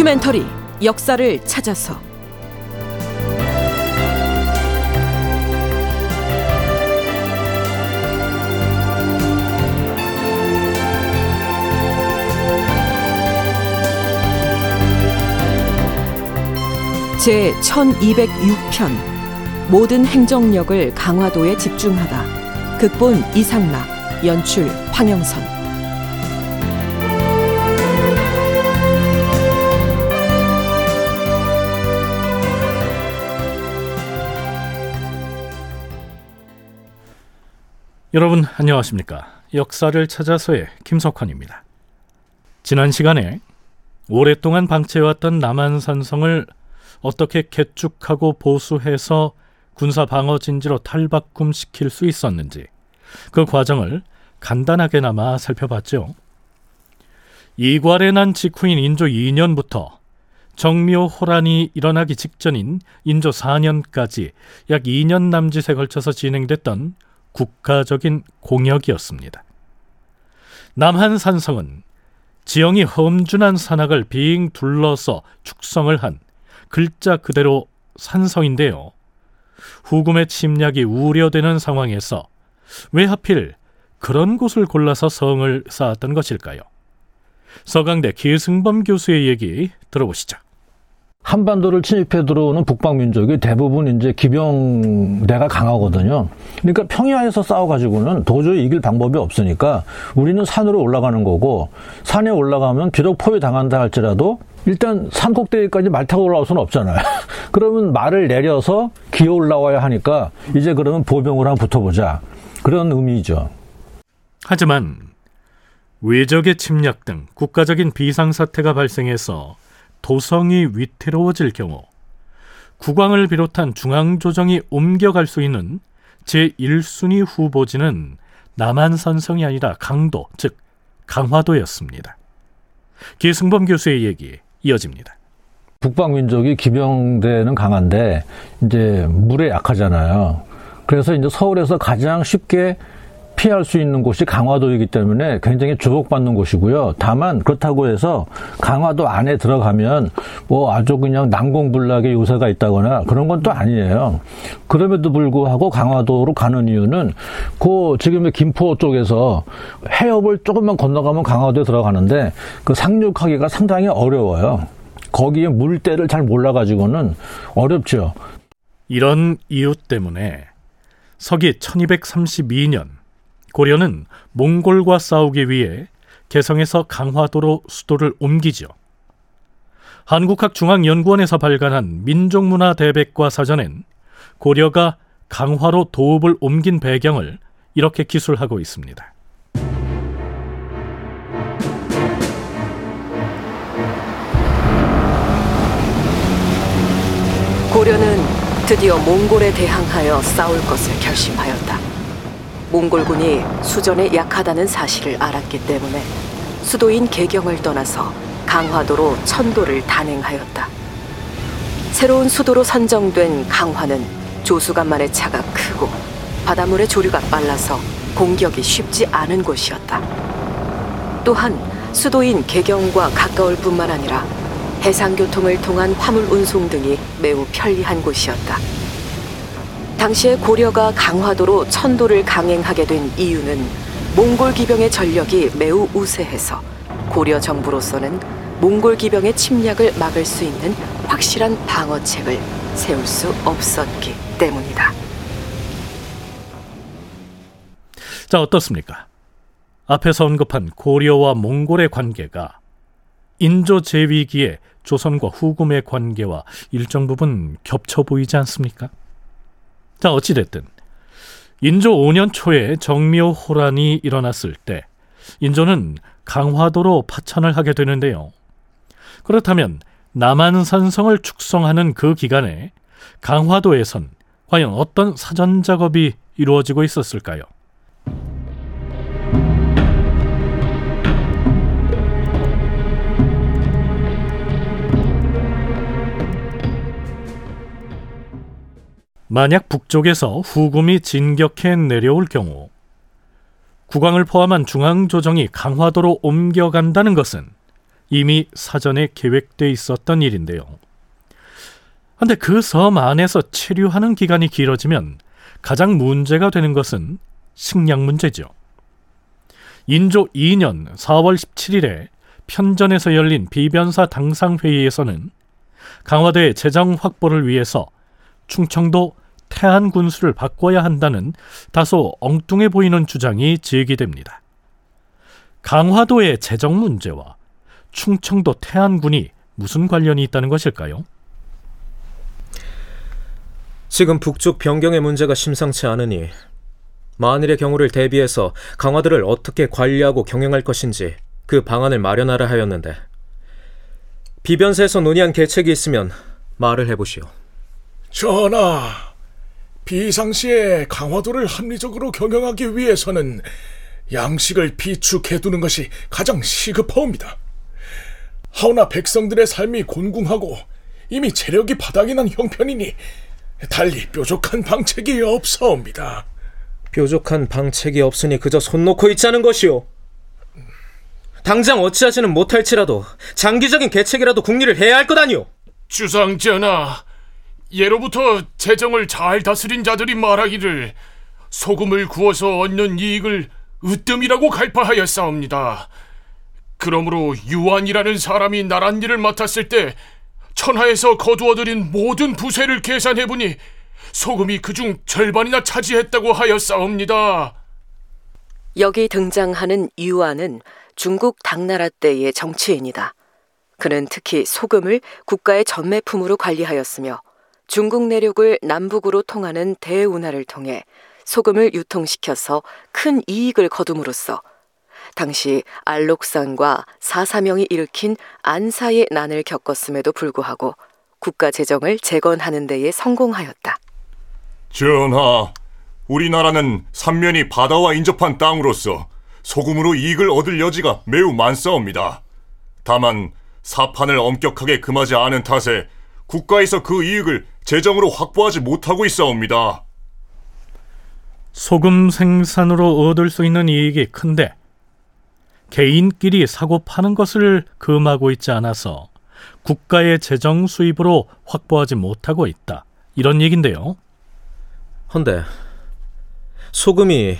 다큐멘터리 역사를 찾아서. 제 1206편 모든 행정력을 강화도에 집중하다. 극본 이상락 연출 황영선 여러분 안녕하십니까? 역사를 찾아서의 김석환입니다. 지난 시간에 오랫동안 방치해왔던 남한산성을 어떻게 개축하고 보수해서 군사 방어 진지로 탈바꿈시킬 수 있었는지 그 과정을 간단하게나마 살펴봤죠. 이괄의 난 직후인 인조 2년부터 정묘 호란이 일어나기 직전인 인조 4년까지 약 2년 남짓에 걸쳐서 진행됐던 국가적인 공역이었습니다. 남한 산성은 지형이 험준한 산악을 빙 둘러서 축성을 한 글자 그대로 산성인데요. 후금의 침략이 우려되는 상황에서 왜 하필 그런 곳을 골라서 성을 쌓았던 것일까요? 서강대 기승범 교수의 얘기 들어보시죠. 한반도를 침입해 들어오는 북방 민족이 대부분 이제 기병대가 강하거든요. 그러니까 평야에서 싸워가지고는 도저히 이길 방법이 없으니까 우리는 산으로 올라가는 거고 산에 올라가면 비록 포위 당한다 할지라도 일단 산 꼭대기까지 말 타고 올라올 수는 없잖아요. 그러면 말을 내려서 기어 올라와야 하니까 이제 그러면 보병으로 한번 붙어보자. 그런 의미죠. 하지만 외적의 침략 등 국가적인 비상사태가 발생해서 도성이 위태로워질 경우 국왕을 비롯한 중앙조정이 옮겨갈 수 있는 제1순위 후보지는 남한 산성이 아니라 강도, 즉 강화도였습니다. 기승범 교수의 얘기 이어집니다. 북방 민족이 기병대는 강한데 이제 물에 약하잖아요. 그래서 이제 서울에서 가장 쉽게 피할 수 있는 곳이 강화도이기 때문에 굉장히 주목받는 곳이고요. 다만 그렇다고 해서 강화도 안에 들어가면 뭐 아주 그냥 난공불락의 요새가 있다거나 그런 건 또 아니에요. 그럼에도 불구하고 강화도로 가는 이유는 그 지금의 김포 쪽에서 해협을 조금만 건너가면 강화도에 들어가는데 그 상륙하기가 상당히 어려워요. 거기에 물때를 잘 몰라가지고는 어렵죠. 이런 이유 때문에 서기 1232년 고려는 몽골과 싸우기 위해 개성에서 강화도로 수도를 옮기죠. 한국학중앙연구원에서 발간한 민족문화 대백과 사전엔 고려가 강화로 도읍을 옮긴 배경을 이렇게 기술하고 있습니다. 고려는 드디어 몽골에 대항하여 싸울 것을 결심하였다. 몽골군이 수전에 약하다는 사실을 알았기 때문에 수도인 개경을 떠나서 강화도로 천도를 단행하였다. 새로운 수도로 선정된 강화는 조수간만의 차가 크고 바닷물의 조류가 빨라서 공격이 쉽지 않은 곳이었다. 또한 수도인 개경과 가까울 뿐만 아니라 해상교통을 통한 화물 운송 등이 매우 편리한 곳이었다. 당시에 고려가 강화도로 천도를 강행하게 된 이유는 몽골 기병의 전력이 매우 우세해서 고려 정부로서는 몽골 기병의 침략을 막을 수 있는 확실한 방어책을 세울 수 없었기 때문이다. 자, 어떻습니까? 앞에서 언급한 고려와 몽골의 관계가 인조 제위기의 조선과 후금의 관계와 일정 부분 겹쳐 보이지 않습니까? 자, 어찌됐든 인조 5년 초에 정묘 호란이 일어났을 때 인조는 강화도로 파천을 하게 되는데요. 그렇다면 남한산성을 축성하는 그 기간에 강화도에선 과연 어떤 사전 작업이 이루어지고 있었을까요? 만약 북쪽에서 후금이 진격해 내려올 경우 국왕을 포함한 중앙조정이 강화도로 옮겨간다는 것은 이미 사전에 계획돼 있었던 일인데요. 근데 그 섬 안에서 체류하는 기간이 길어지면 가장 문제가 되는 것은 식량 문제죠. 인조 2년 4월 17일에 편전에서 열린 비변사 당상회의에서는 강화도의 재정 확보를 위해서 충청도 태안 군수를 바꿔야 한다는 다소 엉뚱해 보이는 주장이 제기됩니다. 강화도의 재정 문제와 충청도 태안군이 무슨 관련이 있다는 것일까요? 지금 북쪽 변경의 문제가 심상치 않으니 만일의 경우를 대비해서 강화도를 어떻게 관리하고 경영할 것인지 그 방안을 마련하라 하였는데 비변사에서 논의한 계책이 있으면 말을 해보시오. 전하, 비상시에 강화도를 합리적으로 경영하기 위해서는 양식을 비축해두는 것이 가장 시급하옵니다. 하오나 백성들의 삶이 곤궁하고 이미 체력이 바닥이 난 형편이니 달리 뾰족한 방책이 없사옵니다. 뾰족한 방책이 없으니 그저 손 놓고 있자는 것이오. 당장 어찌하지는 못할지라도 장기적인 계책이라도 국리를 해야 할 것 아니오. 주상전하, 예로부터 재정을 잘 다스린 자들이 말하기를 소금을 구워서 얻는 이익을 으뜸이라고 갈파하였사옵니다. 그러므로 유한이라는 사람이 나란 일을 맡았을 때 천하에서 거두어들인 모든 부세를 계산해 보니 소금이 그중 절반이나 차지했다고 하였사옵니다. 여기 등장하는 유아는 중국 당나라 때의 정치인이다. 그는 특히 소금을 국가의 전매품으로 관리하였으며 중국 내륙을 남북으로 통하는 대운하를 통해 소금을 유통시켜서 큰 이익을 거둠으로써 당시 알록산과 사사명이 일으킨 안사의 난을 겪었음에도 불구하고 국가 재정을 재건하는 데에 성공하였다. 전하, 우리나라는 삼면이 바다와 인접한 땅으로서 소금으로 이익을 얻을 여지가 매우 많사옵니다. 다만 사판을 엄격하게 금하지 않은 탓에 국가에서 그 이익을 재정으로 확보하지 못하고 있사옵니다. 소금 생산으로 얻을 수 있는 이익이 큰데 개인끼리 사고 파는 것을 금하고 있지 않아서 국가의 재정 수입으로 확보하지 못하고 있다. 이런 얘긴데요. 헌데 소금이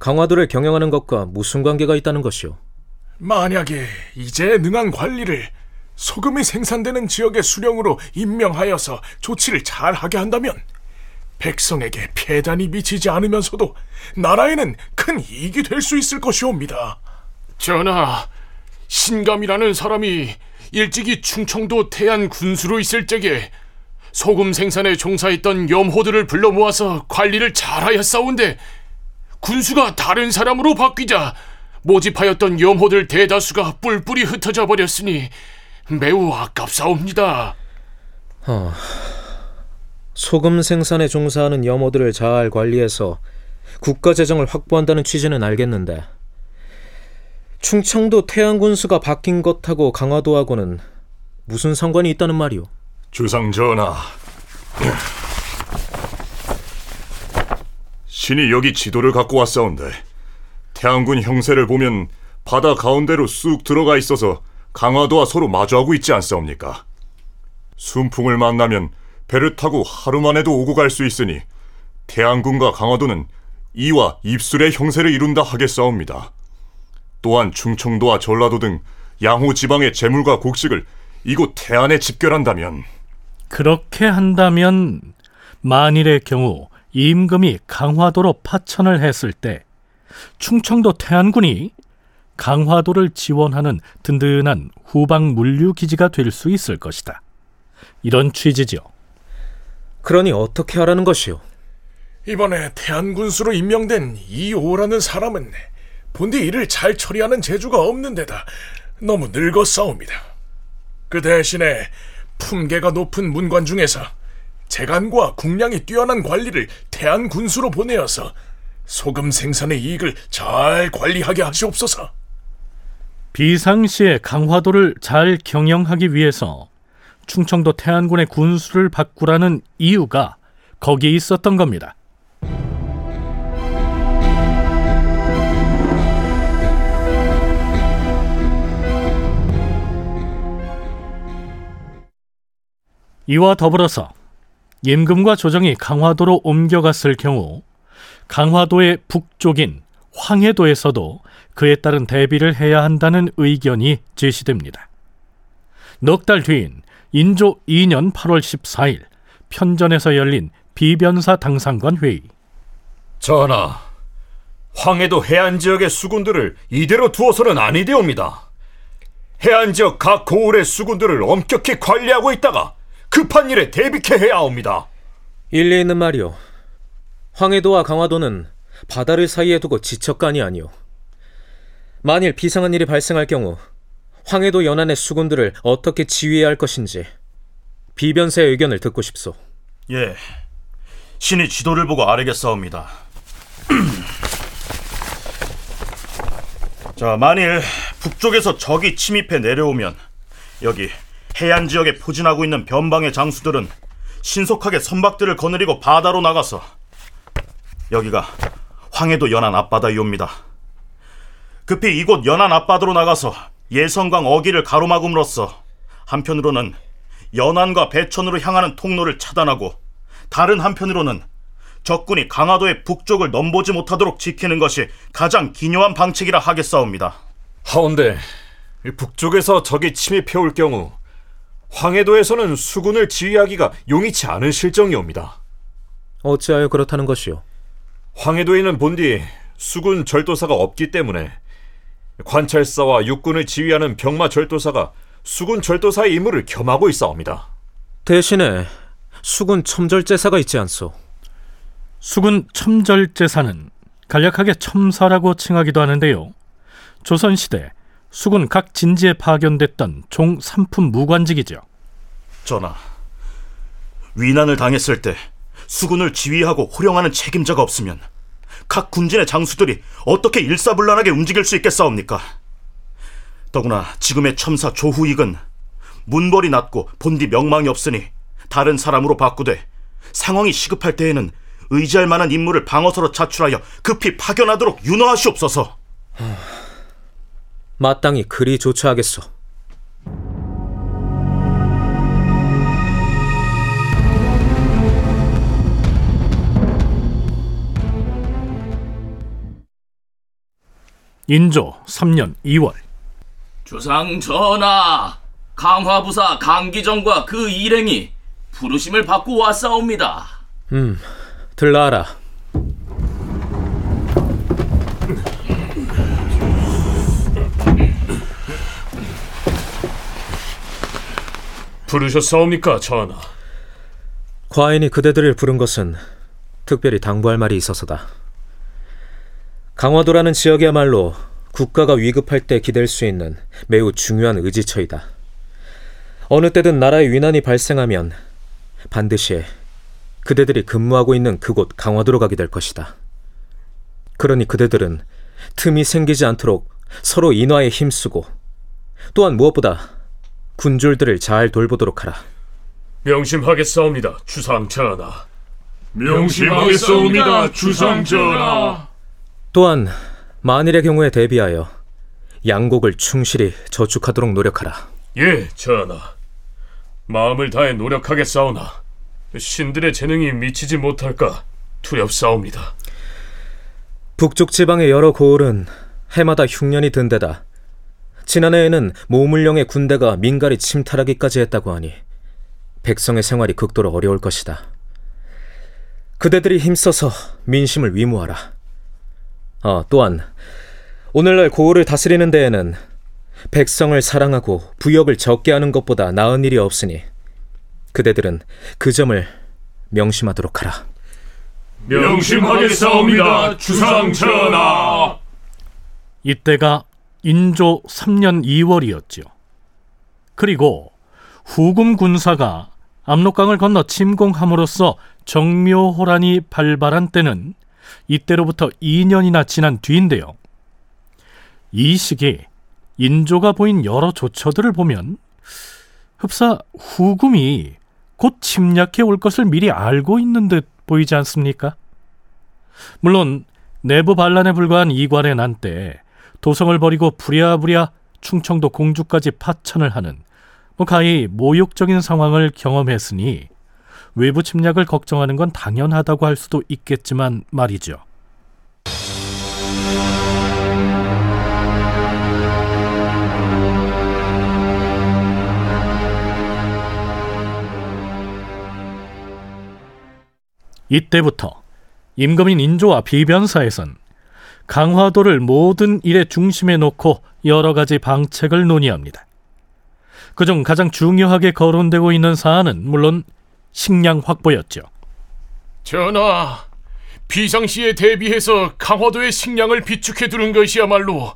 강화도를 경영하는 것과 무슨 관계가 있다는 것이오? 만약에 이제 능한 관리를 소금이 생산되는 지역의 수령으로 임명하여서 조치를 잘 하게 한다면 백성에게 폐단이 미치지 않으면서도 나라에는 큰 이익이 될 수 있을 것이옵니다. 전하, 신감이라는 사람이 일찍이 충청도 태안 군수로 있을 적에 소금 생산에 종사했던 염호들을 불러 모아서 관리를 잘하였사온데 군수가 다른 사람으로 바뀌자 모집하였던 염호들 대다수가 뿔뿔이 흩어져 버렸으니 매우 아깝사옵니다. 소금 생산에 종사하는 염호들을 잘 관리해서 국가 재정을 확보한다는 취지는 알겠는데 충청도 태안군수가 바뀐 것하고 강화도하고는 무슨 상관이 있다는 말이오? 주상 전하, 신이 여기 지도를 갖고 왔사온데 태안군 형세를 보면 바다 가운데로 쑥 들어가 있어서 강화도와 서로 마주하고 있지 않사옵니까? 순풍을 만나면 배를 타고 하루만에도 오고 갈 수 있으니 태안군과 강화도는 이와 입술의 형세를 이룬다 하겠사옵니다. 또한 충청도와 전라도 등 양호 지방의 재물과 곡식을 이곳 태안에 집결한다면 그렇게 한다면 만일의 경우 임금이 강화도로 파천을 했을 때 충청도 태안군이 강화도를 지원하는 든든한 후방 물류 기지가 될 수 있을 것이다. 이런 취지죠. 그러니 어떻게 하라는 것이오? 이번에 태안군수로 임명된 이오라는 사람은 본디 일을 잘 처리하는 재주가 없는 데다 너무 늙었사옵니다. 그 대신에 품계가 높은 문관 중에서 재간과 국량이 뛰어난 관리를 태안군수로 보내어서 소금 생산의 이익을 잘 관리하게 하시옵소서. 비상시에 강화도를 잘 경영하기 위해서 충청도 태안군의 군수를 바꾸라는 이유가 거기에 있었던 겁니다. 이와 더불어서 임금과 조정이 강화도로 옮겨갔을 경우 강화도의 북쪽인 황해도에서도 그에 따른 대비를 해야 한다는 의견이 제시됩니다. 넉 달 뒤인 인조 2년 8월 14일 편전에서 열린 비변사 당상관 회의. 전하, 황해도 해안 지역의 수군들을 이대로 두어서는 아니되옵니다. 해안 지역 각 고을의 수군들을 엄격히 관리하고 있다가 급한 일에 대비케 해야 합니다. 일리 있는 말이오. 황해도와 강화도는 바다를 사이에 두고 지척간이 아니오. 만일 비상한 일이 발생할 경우 황해도 연안의 수군들을 어떻게 지휘해야 할 것인지 비변사의 의견을 듣고 싶소. 예, 신이 지도를 보고 아뢰겠사옵니다. 자, 만일 북쪽에서 적이 침입해 내려오면 여기 해안 지역에 포진하고 있는 변방의 장수들은 신속하게 선박들을 거느리고 바다로 나가서 여기가 황해도 연안 앞바다이옵니다. 급히 이곳 연안 앞바다로 나가서 예성강 어기를 가로막음으로써 한편으로는 연안과 배천으로 향하는 통로를 차단하고 다른 한편으로는 적군이 강화도의 북쪽을 넘보지 못하도록 지키는 것이 가장 기묘한 방책이라 하겠사옵니다. 하온데 북쪽에서 적이 침입해 올 경우 황해도에서는 수군을 지휘하기가 용이치 않은 실정이옵니다. 어찌하여 그렇다는 것이오? 황해도에는 본디 수군 절도사가 없기 때문에 관찰사와 육군을 지휘하는 병마 절도사가 수군 절도사의 임무를 겸하고 있사옵니다. 대신에 수군 첨절제사가 있지 않소? 수군 첨절제사는 간략하게 첨사라고 칭하기도 하는데요. 조선시대 수군 각 진지에 파견됐던 종 3품 무관직이죠. 전하, 위난을 당했을 때 수군을 지휘하고 호령하는 책임자가 없으면 각 군진의 장수들이 어떻게 일사불란하게 움직일 수 있겠사옵니까? 더구나 지금의 첨사 조후익은 문벌이 낮고 본디 명망이 없으니 다른 사람으로 바꾸되 상황이 시급할 때에는 의지할 만한 인물을 방어서로 자출하여 급히 파견하도록 윤호하시옵소서. 마땅히 그리 조처하겠소. 인조 3년 2월 주상 전하, 강화부사 강기정과 그 일행이 부르심을 받고 왔사옵니다. 음, 들라하라. 부르셨사옵니까, 전하? 과인이 그대들을 부른 것은 특별히 당부할 말이 있어서다. 강화도라는 지역이야말로 국가가 위급할 때 기댈 수 있는 매우 중요한 의지처이다. 어느 때든 나라의 위난이 발생하면 반드시 그대들이 근무하고 있는 그곳 강화도로 가게 될 것이다. 그러니 그대들은 틈이 생기지 않도록 서로 인화에 힘쓰고 또한 무엇보다 군졸들을 잘 돌보도록 하라. 명심하겠사옵니다, 주상 전하. 명심하겠사옵니다, 주상 전하. 또한 만일의 경우에 대비하여 양곡을 충실히 저축하도록 노력하라. 예, 전하. 마음을 다해 노력하겠사오나 신들의 재능이 미치지 못할까 두렵사옵니다. 북쪽 지방의 여러 고을은 해마다 흉년이 든 데다 지난해에는 모물령의 군대가 민가리 침탈하기까지 했다고 하니 백성의 생활이 극도로 어려울 것이다. 그대들이 힘써서 민심을 위무하라. 아, 또한 오늘날 고을을 다스리는 데에는 백성을 사랑하고 부역을 적게 하는 것보다 나은 일이 없으니 그대들은 그 점을 명심하도록 하라. 명심하겠사옵니다, 주상 전하. 이때가 인조 3년 2월이었죠. 그리고 후금 군사가 압록강을 건너 침공함으로써 정묘호란이 발발한 때는 이때로부터 2년이나 지난 뒤인데요. 이 시기 인조가 보인 여러 조처들을 보면 흡사 후금이 곧 침략해 올 것을 미리 알고 있는 듯 보이지 않습니까? 물론 내부 반란에 불과한 이괄의 난 때 도성을 버리고 부랴부랴 충청도 공주까지 파천을 하는 뭐 가히 모욕적인 상황을 경험했으니 외부 침략을 걱정하는 건 당연하다고 할 수도 있겠지만 말이죠. 이때부터 임금인 인조와 비변사에선 강화도를 모든 일의 중심에 놓고 여러 가지 방책을 논의합니다. 그중 가장 중요하게 거론되고 있는 사안은 물론 식량 확보였죠. 전하, 비상시에 대비해서 강화도의 식량을 비축해 두는 것이야말로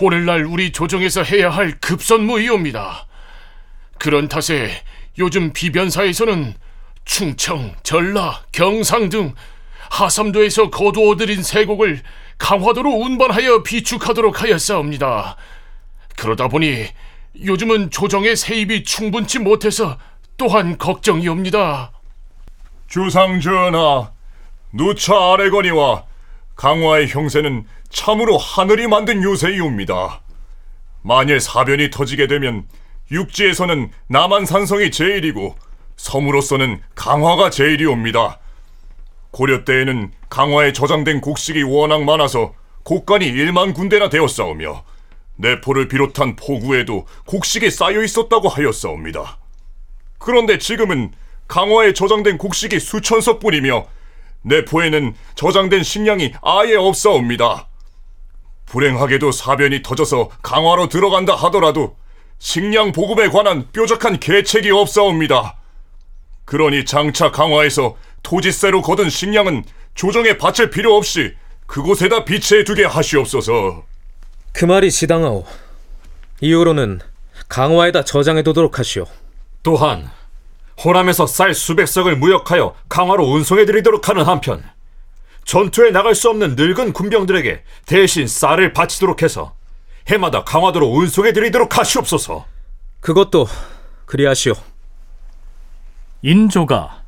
오늘날 우리 조정에서 해야 할 급선무이옵니다. 그런 탓에 요즘 비변사에서는 충청, 전라, 경상 등 하삼도에서 거두어들인 세곡을 강화도로 운반하여 비축하도록 하였사옵니다. 그러다 보니 요즘은 조정의 세입이 충분치 못해서 또한 걱정이옵니다. 주상 전하, 누차 아래거니와 강화의 형세는 참으로 하늘이 만든 요새이옵니다. 만일 사변이 터지게 되면 육지에서는 남한 산성이 제일이고 섬으로서는 강화가 제일이옵니다. 고려 때에는 강화에 저장된 곡식이 워낙 많아서 곡간이 1만 군데나 되었사오며 내포를 비롯한 포구에도 곡식이 쌓여 있었다고 하였사옵니다. 그런데 지금은 강화에 저장된 곡식이 수천 석뿐이며 내포에는 저장된 식량이 아예 없사옵니다. 불행하게도 사변이 터져서 강화로 들어간다 하더라도 식량 보급에 관한 뾰족한 계책이 없사옵니다. 그러니 장차 강화에서 토지세로 거둔 식량은 조정에 바칠 필요 없이 그곳에다 비치해 두게 하시옵소서. 그 말이 지당하오. 이후로는 강화에다 저장해 두도록 하시오. 또한 호남에서 쌀 수백 석을 무역하여 강화로 운송해 드리도록 하는 한편 전투에 나갈 수 없는 늙은 군병들에게 대신 쌀을 바치도록 해서 해마다 강화도로 운송해 드리도록 하시옵소서. 그것도 그리하시오. 인조가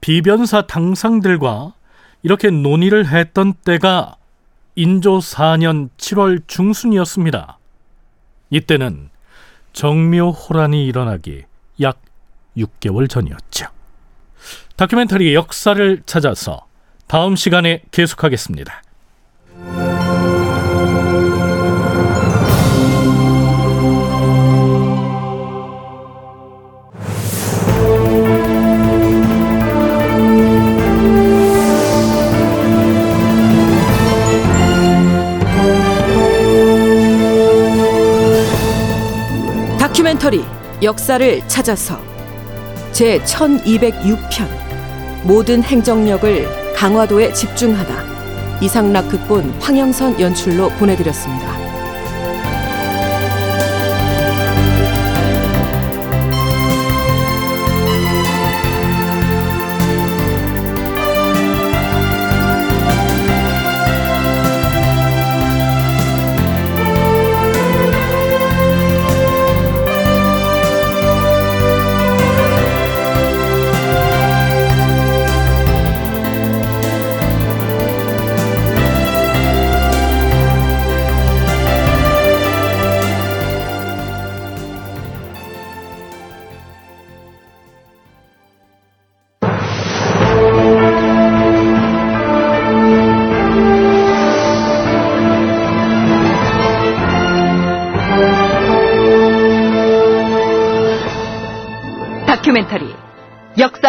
비변사 당상들과 이렇게 논의를 했던 때가 인조 4년 7월 중순이었습니다. 이때는 정묘호란이 일어나기 약 6개월 전이었죠. 다큐멘터리의 역사를 찾아서 다음 시간에 계속하겠습니다. 다큐멘터리 역사를 찾아서 제 1206편 모든 행정력을 강화도에 집중하다 이상락 극본 황영선 연출로 보내드렸습니다.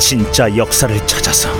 진짜 역사를 찾아서